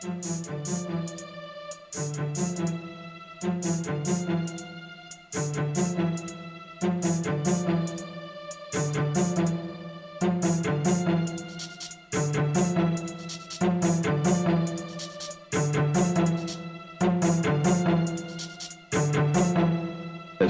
Thank you.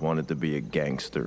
Wanted to be a gangster.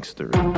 Gangster.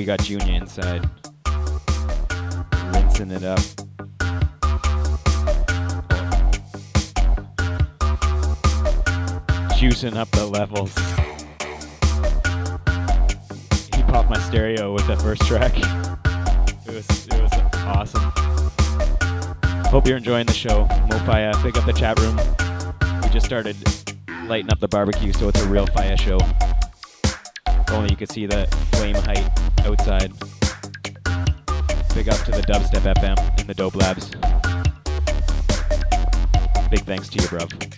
We got Junior inside, rinsing it up. Juicing up the levels. He popped my stereo with that first track. It was it was awesome. Hope you're enjoying the show. Mofaya, pick up the chat room. We just started lighting up the barbecue, so it's a real fire show. Only you could see the flame height outside. Big up to the Dubstep FM and the Dope Labs. Big thanks to you, bruv.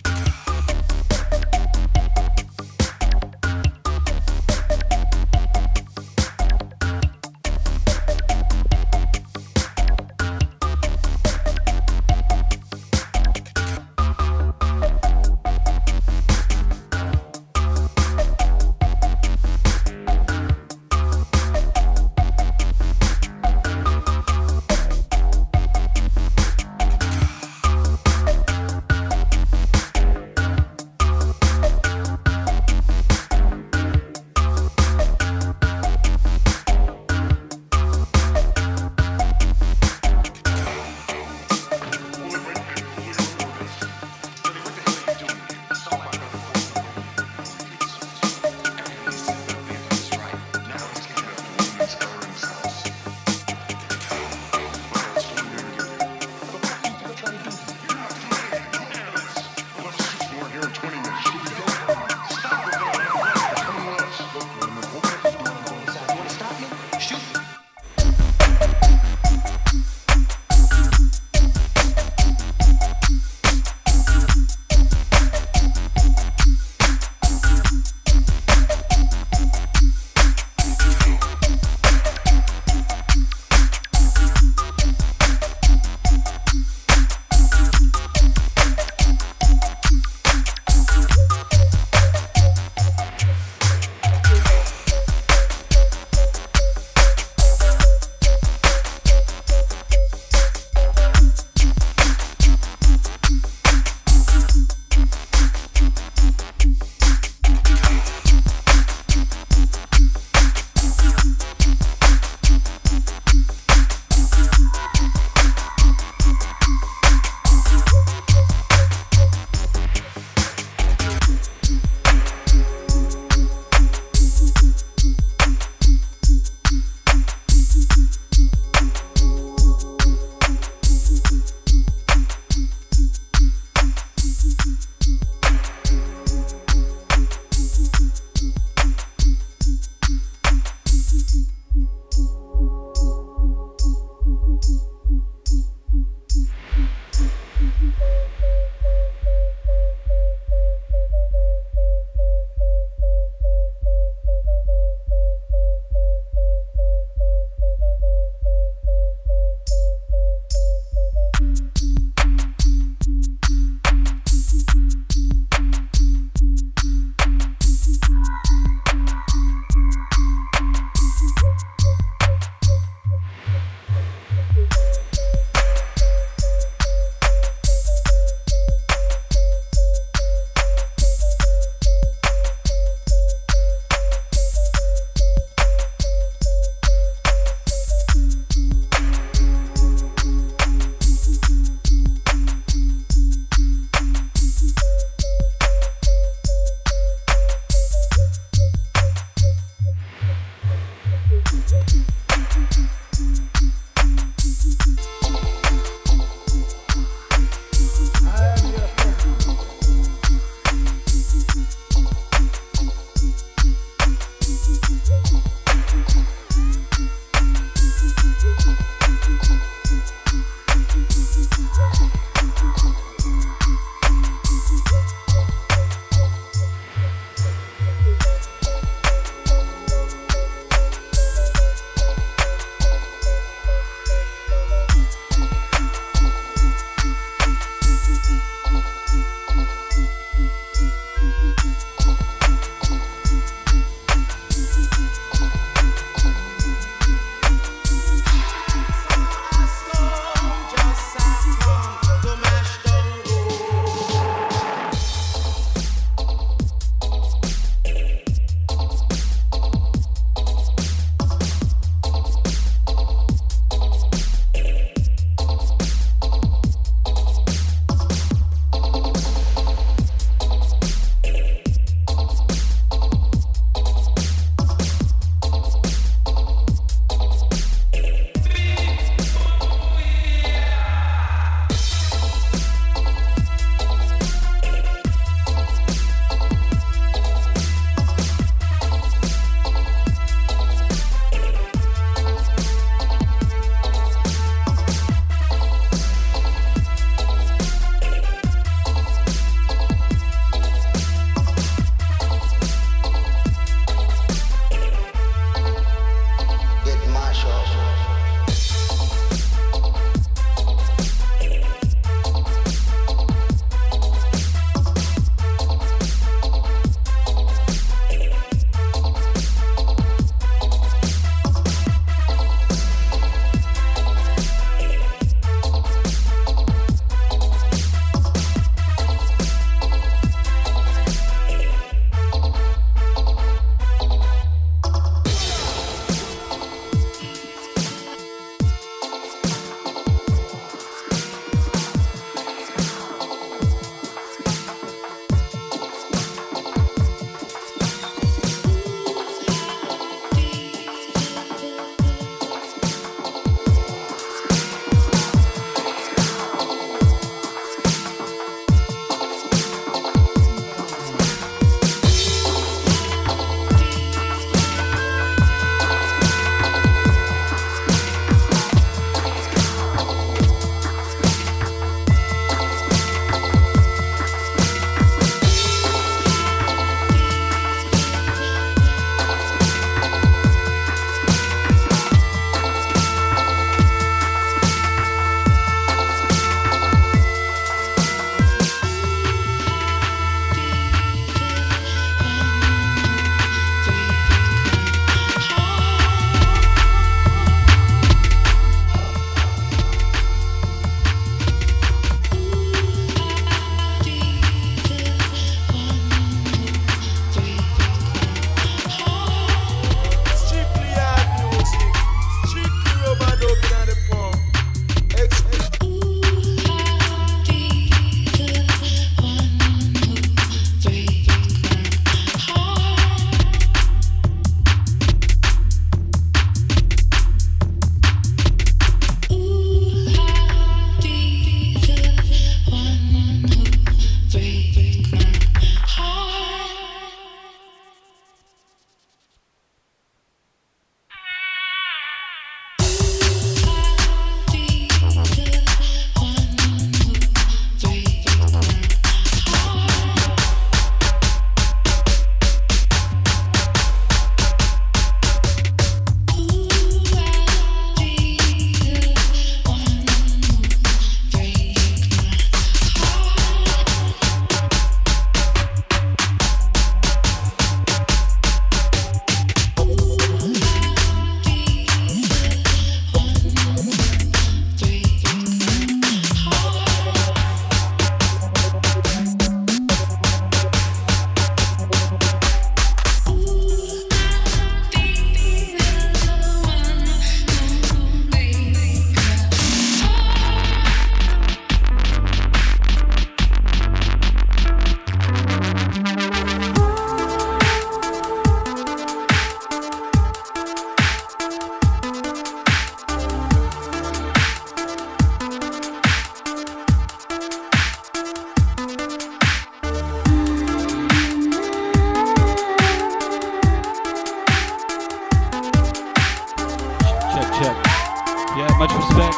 Yeah, much respect.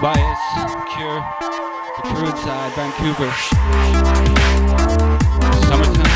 Bias, Cure, The True Side, Vancouver. Summertime.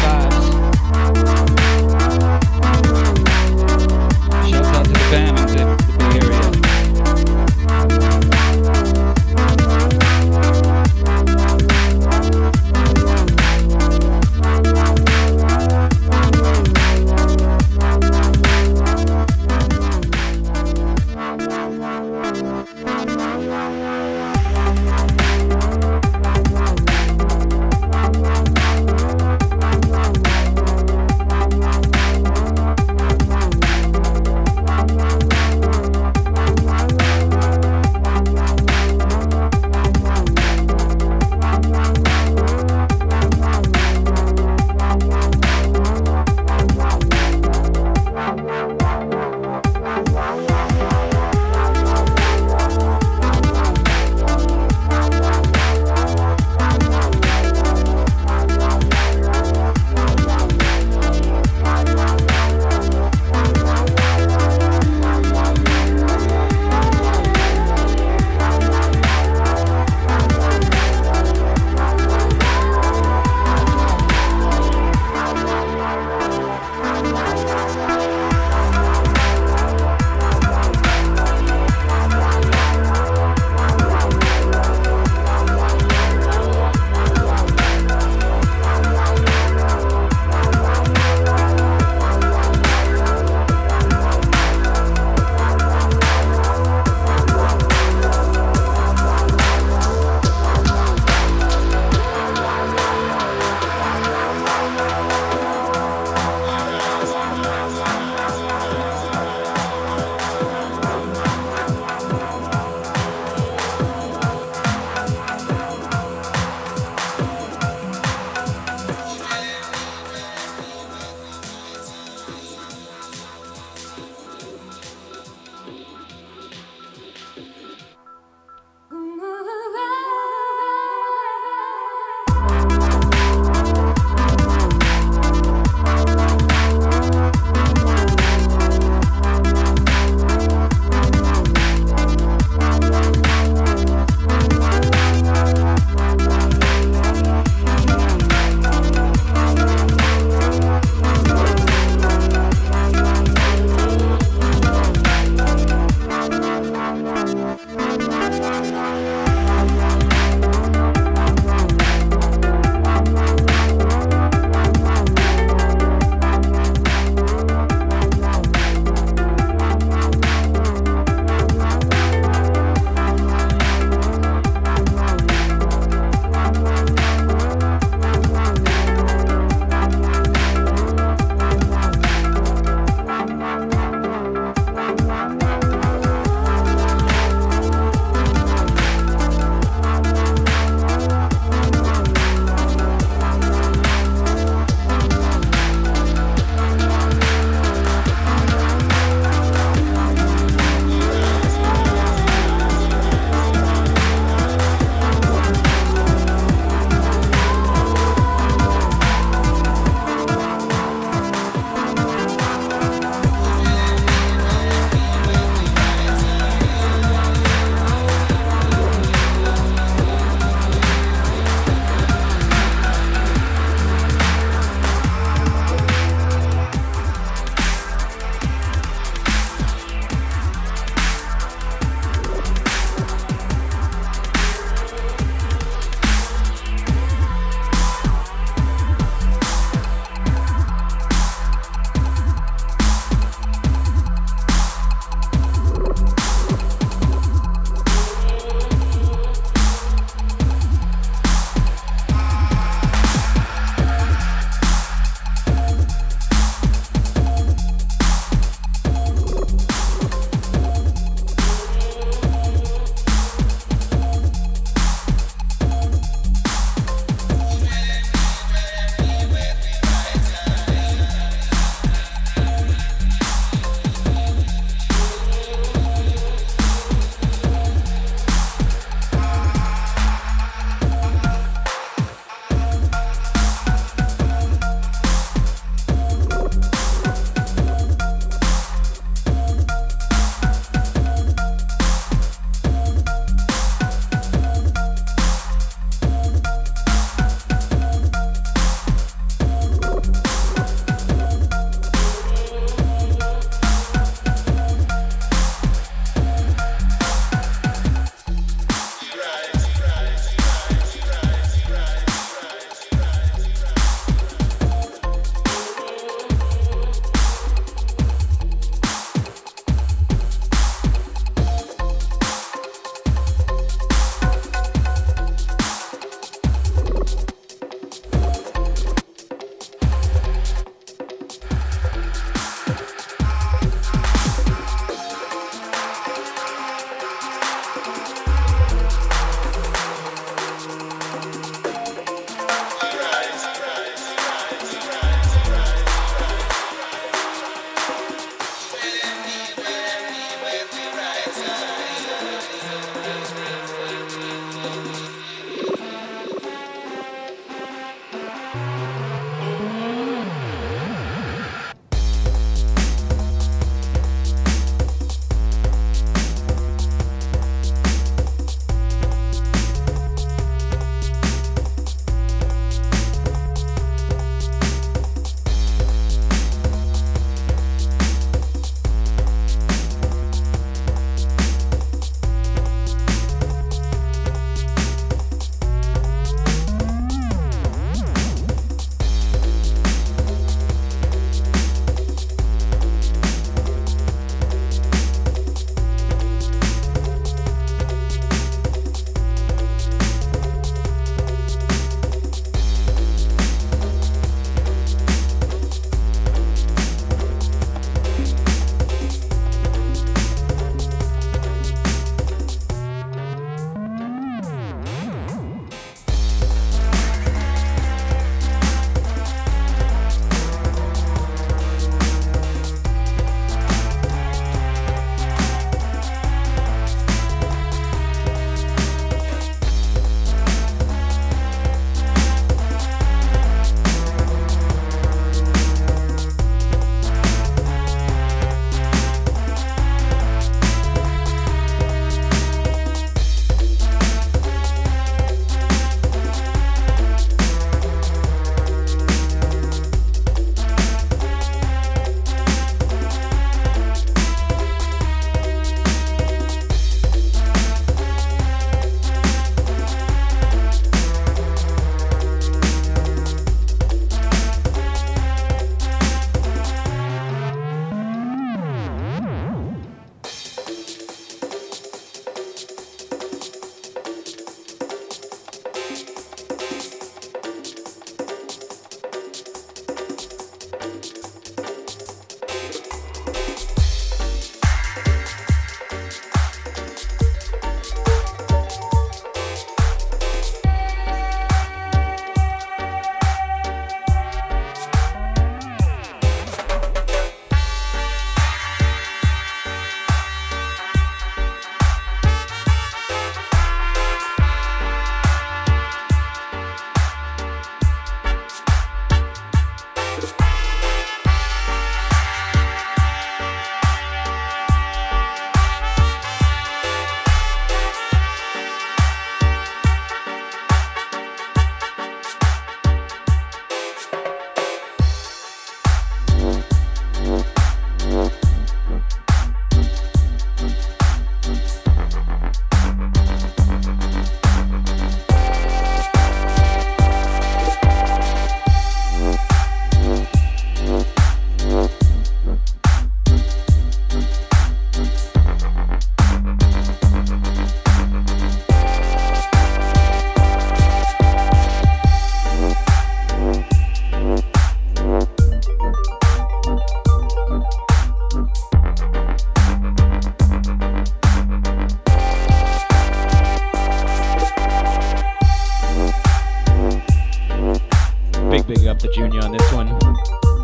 Junior on this one.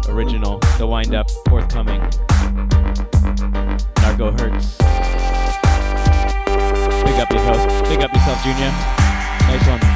Original, the wind up, forthcoming. Narco hurts. Big up yourself, big up yourself, Junior. Nice one.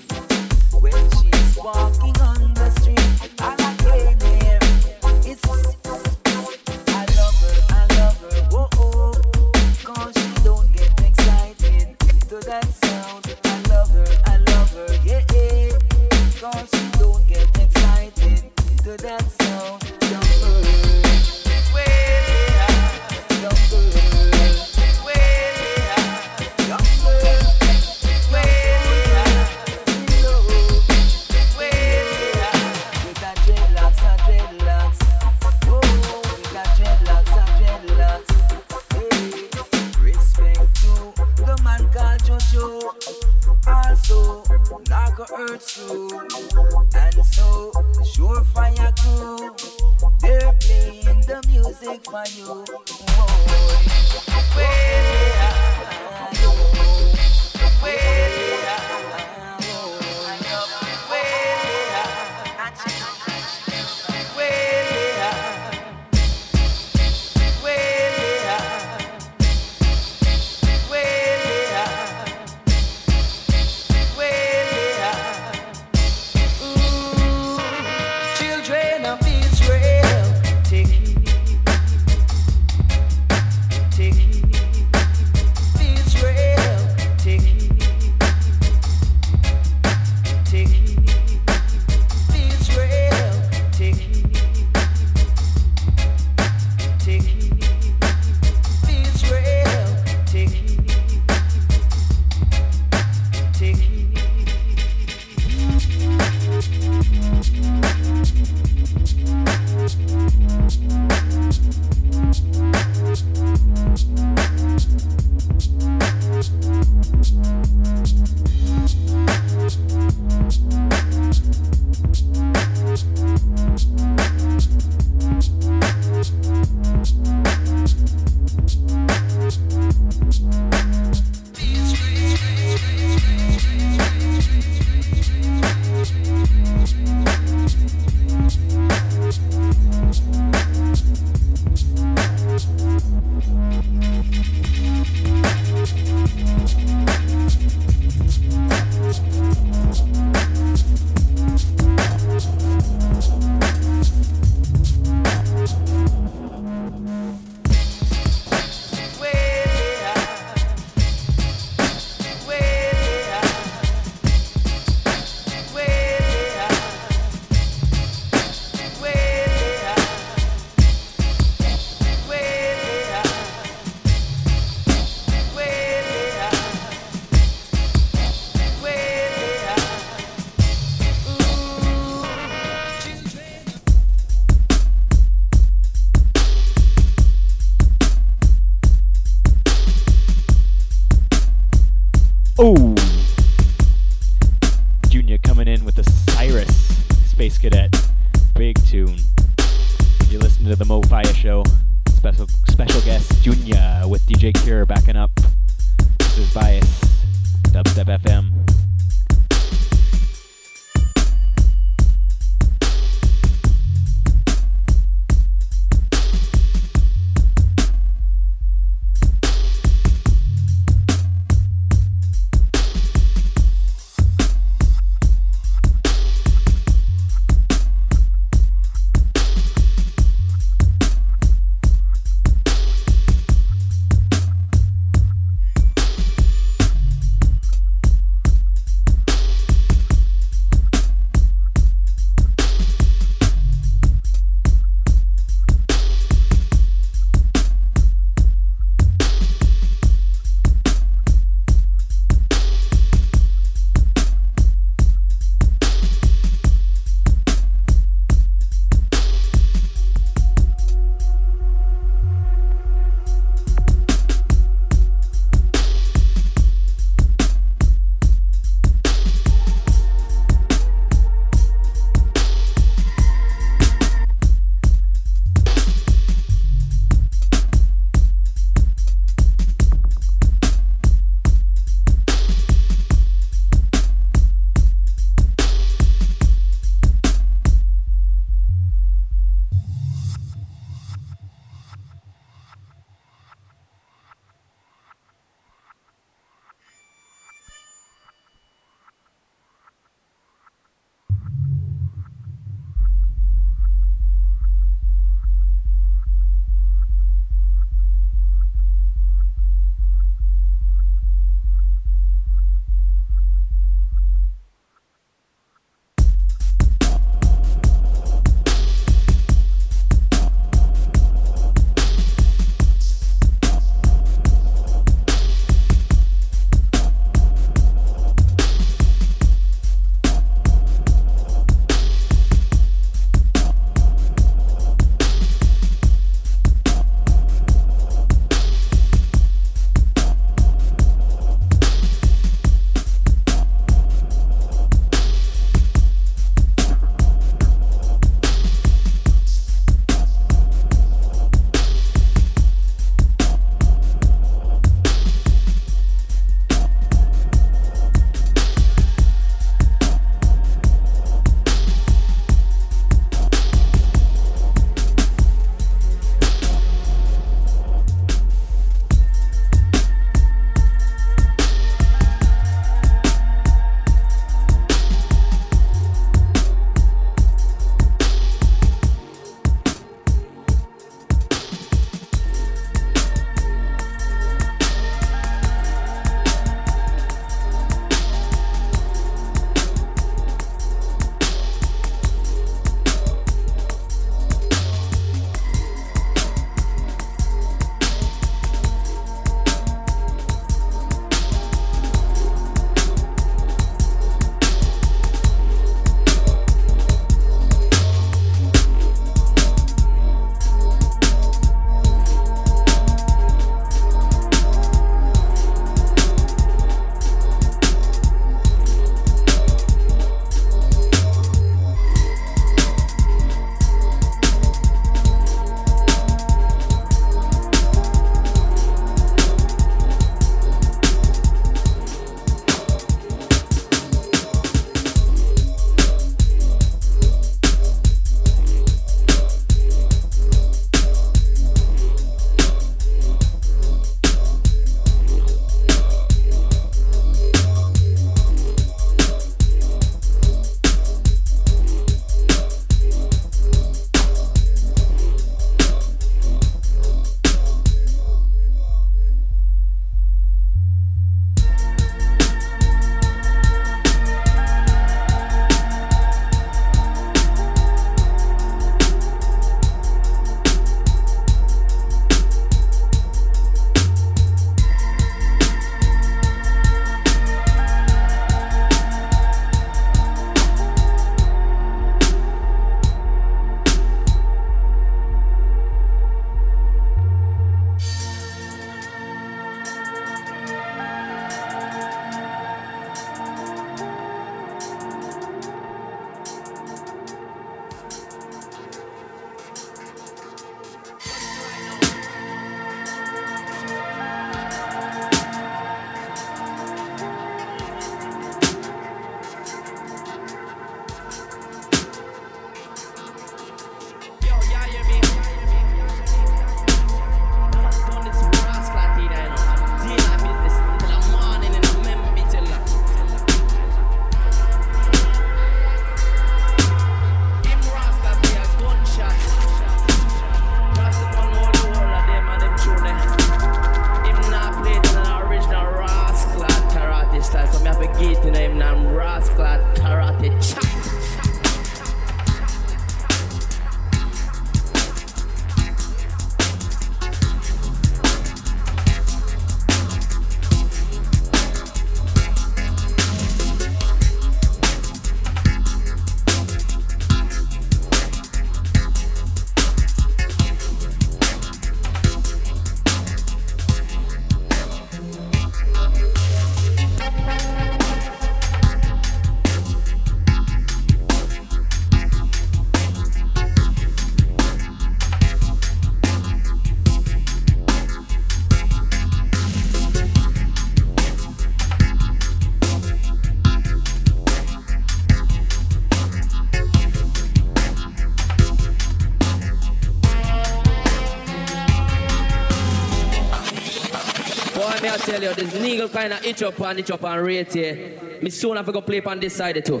Tell you, this needle kind of itch up and itch up and rate here. Me soon have to go play on this side too.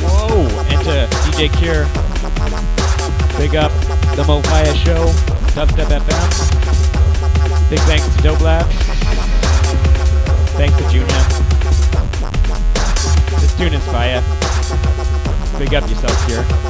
Whoa! Into DJ Cure. Big up the Mofaya Show, Dubstep FM. Big thanks to Dope Lab. Thanks to Junior. This tune is fire. Big up yourself, Cure.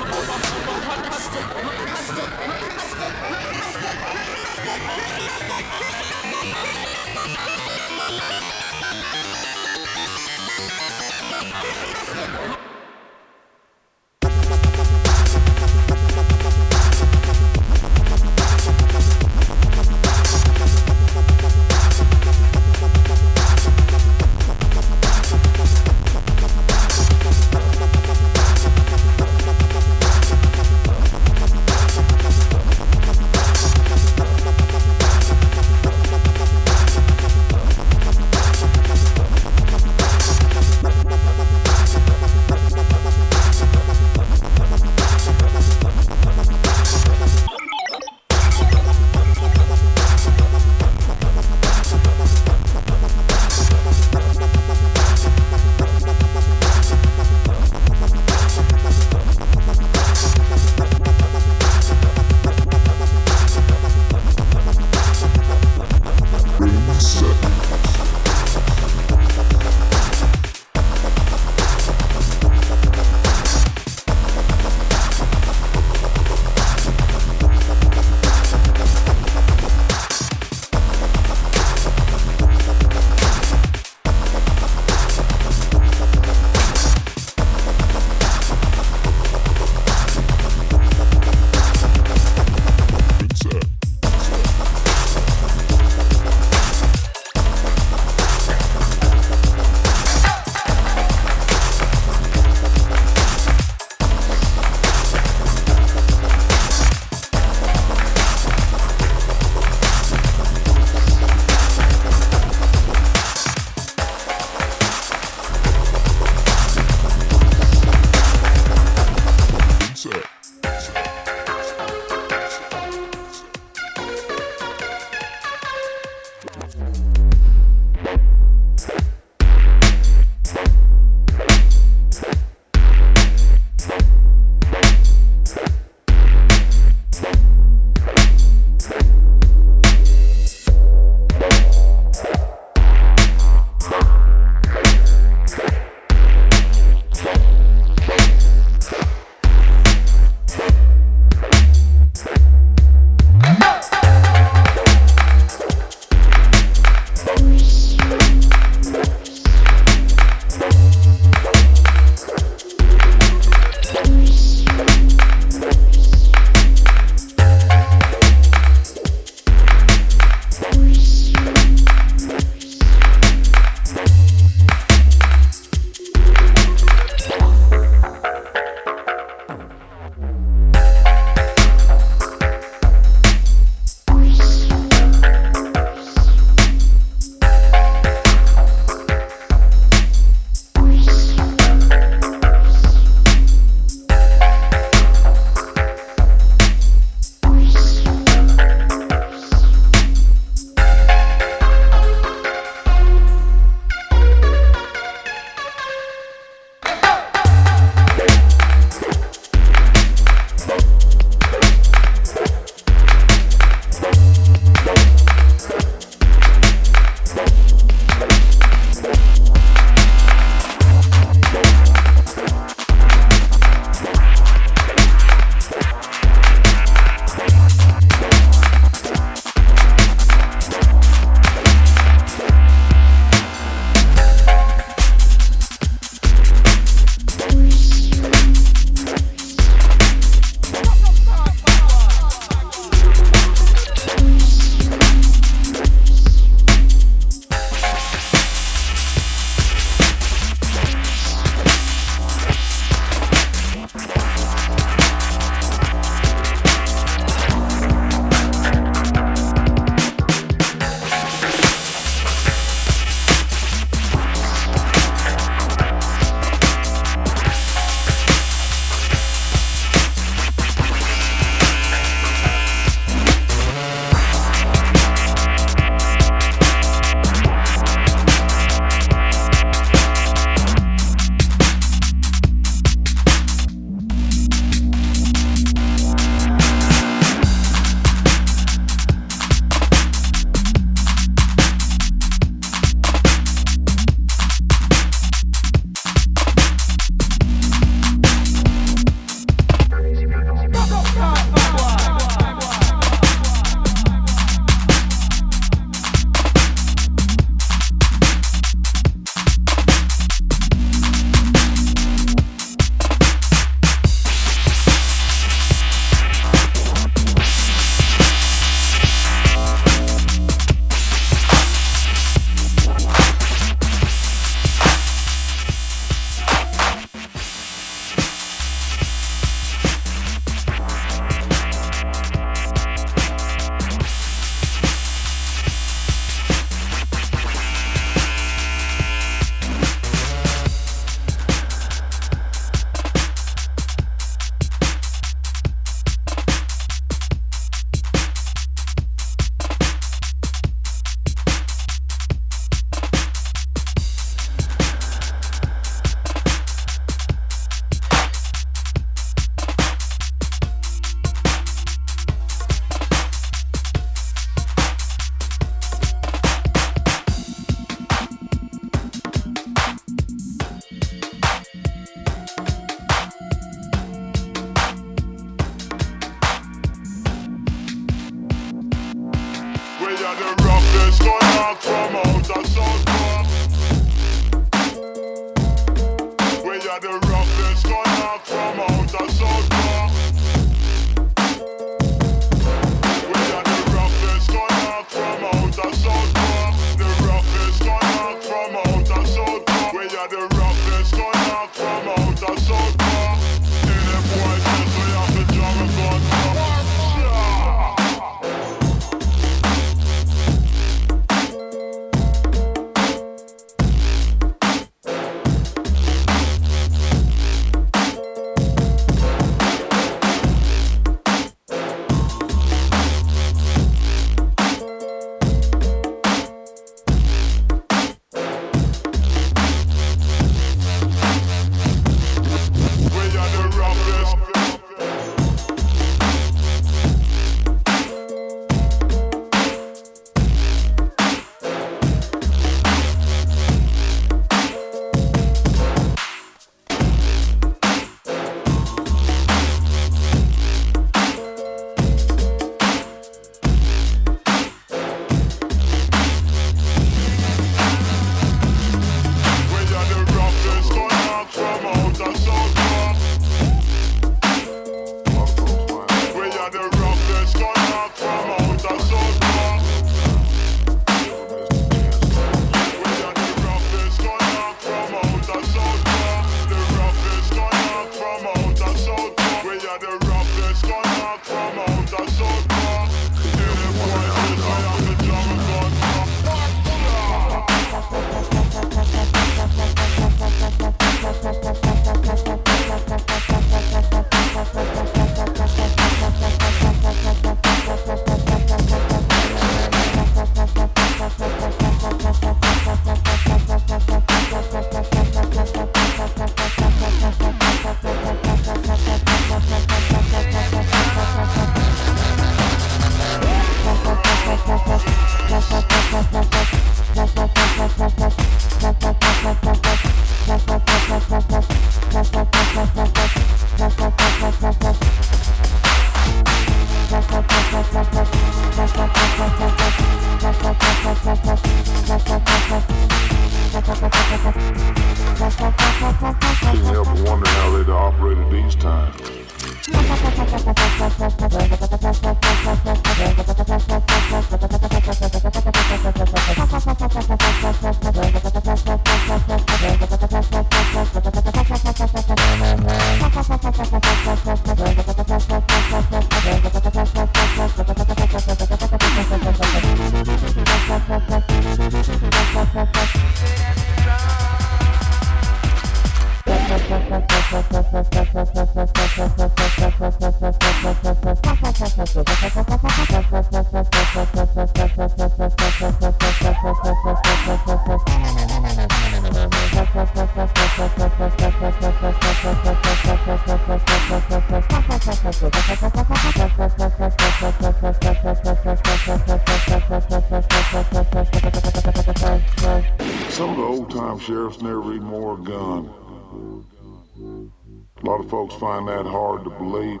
Find that hard to believe.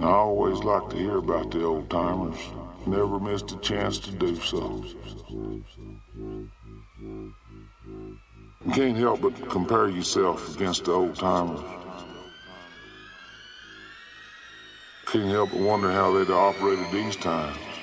I always like to hear about the old timers. Never missed a chance to do so. You can't help but compare yourself against the old timers. Can't help but wonder how they'd operated these times.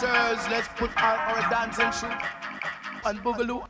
dancers, let's put on our dancing shoes and boogaloo.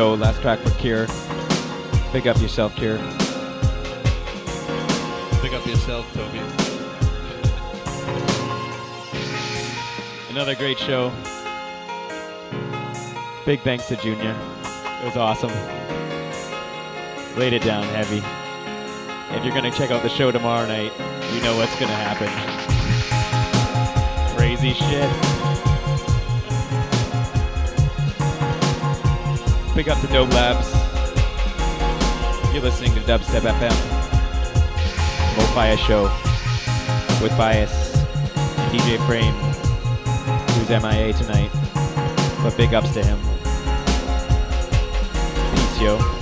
Yo, last track for Cure. Pick up yourself, Cure. Pick up yourself, Toby. Another great show. Big thanks to Junior. It was awesome. Laid it down heavy. If you're gonna check out the show tomorrow night, you know what's gonna happen. Crazy shit. Big up to Dope Labs. You're listening to Dubstep FM. Mo Fire Show with Bias and DJ Frame, who's MIA tonight. But big ups to him. Peace, yo.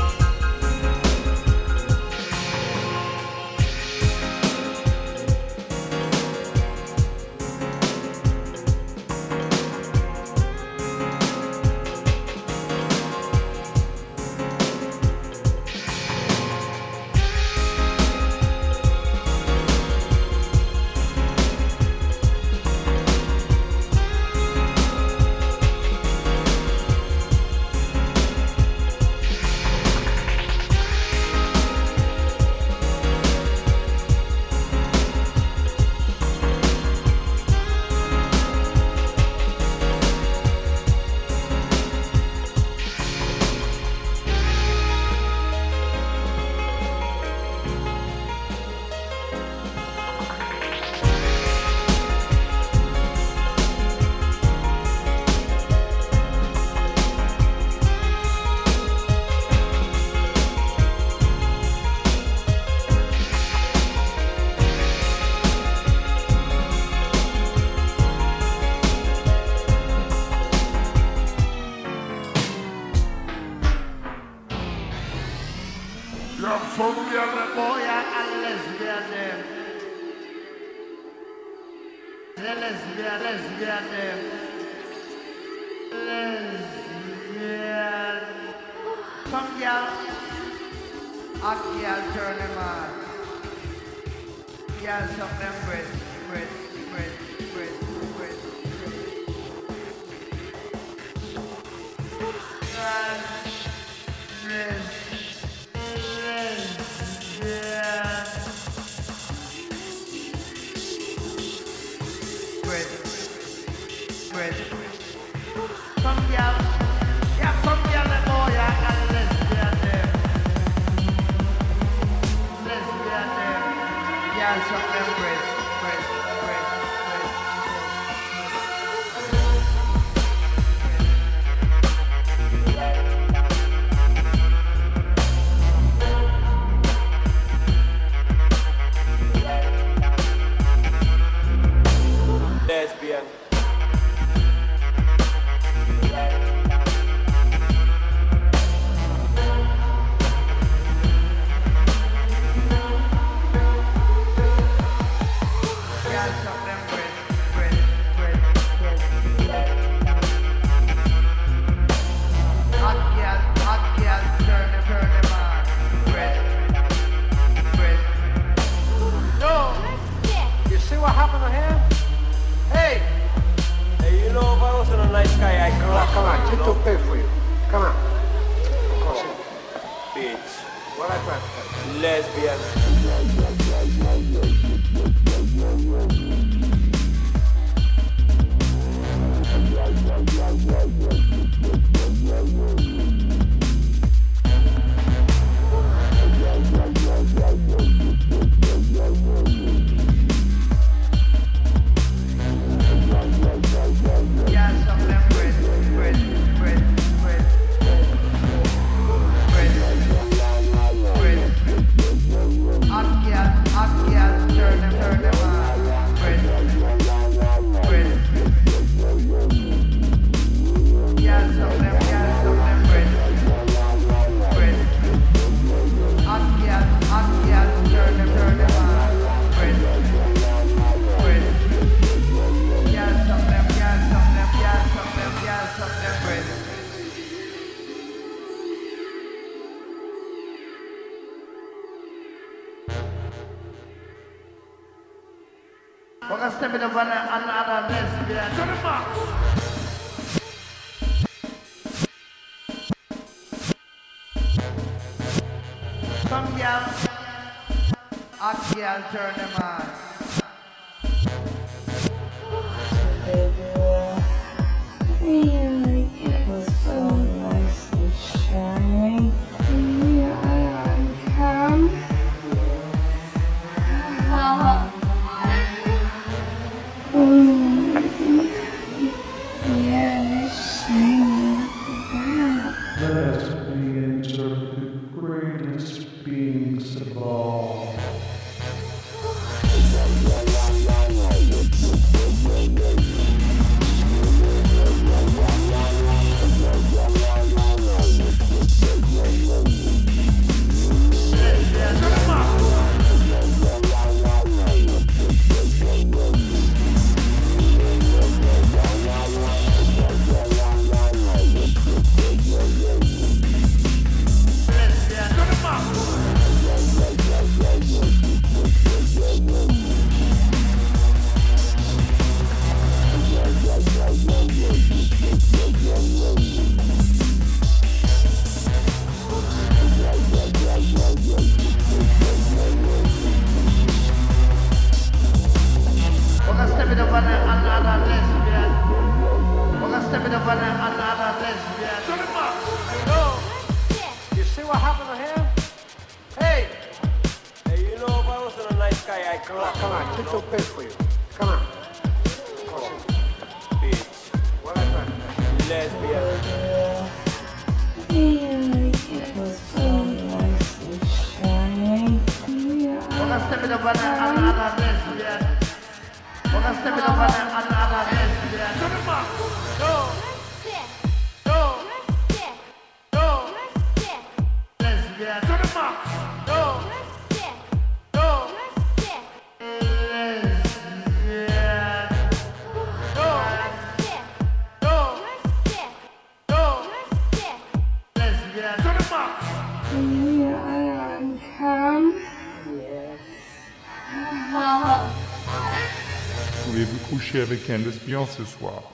Avec un lesbien ce soir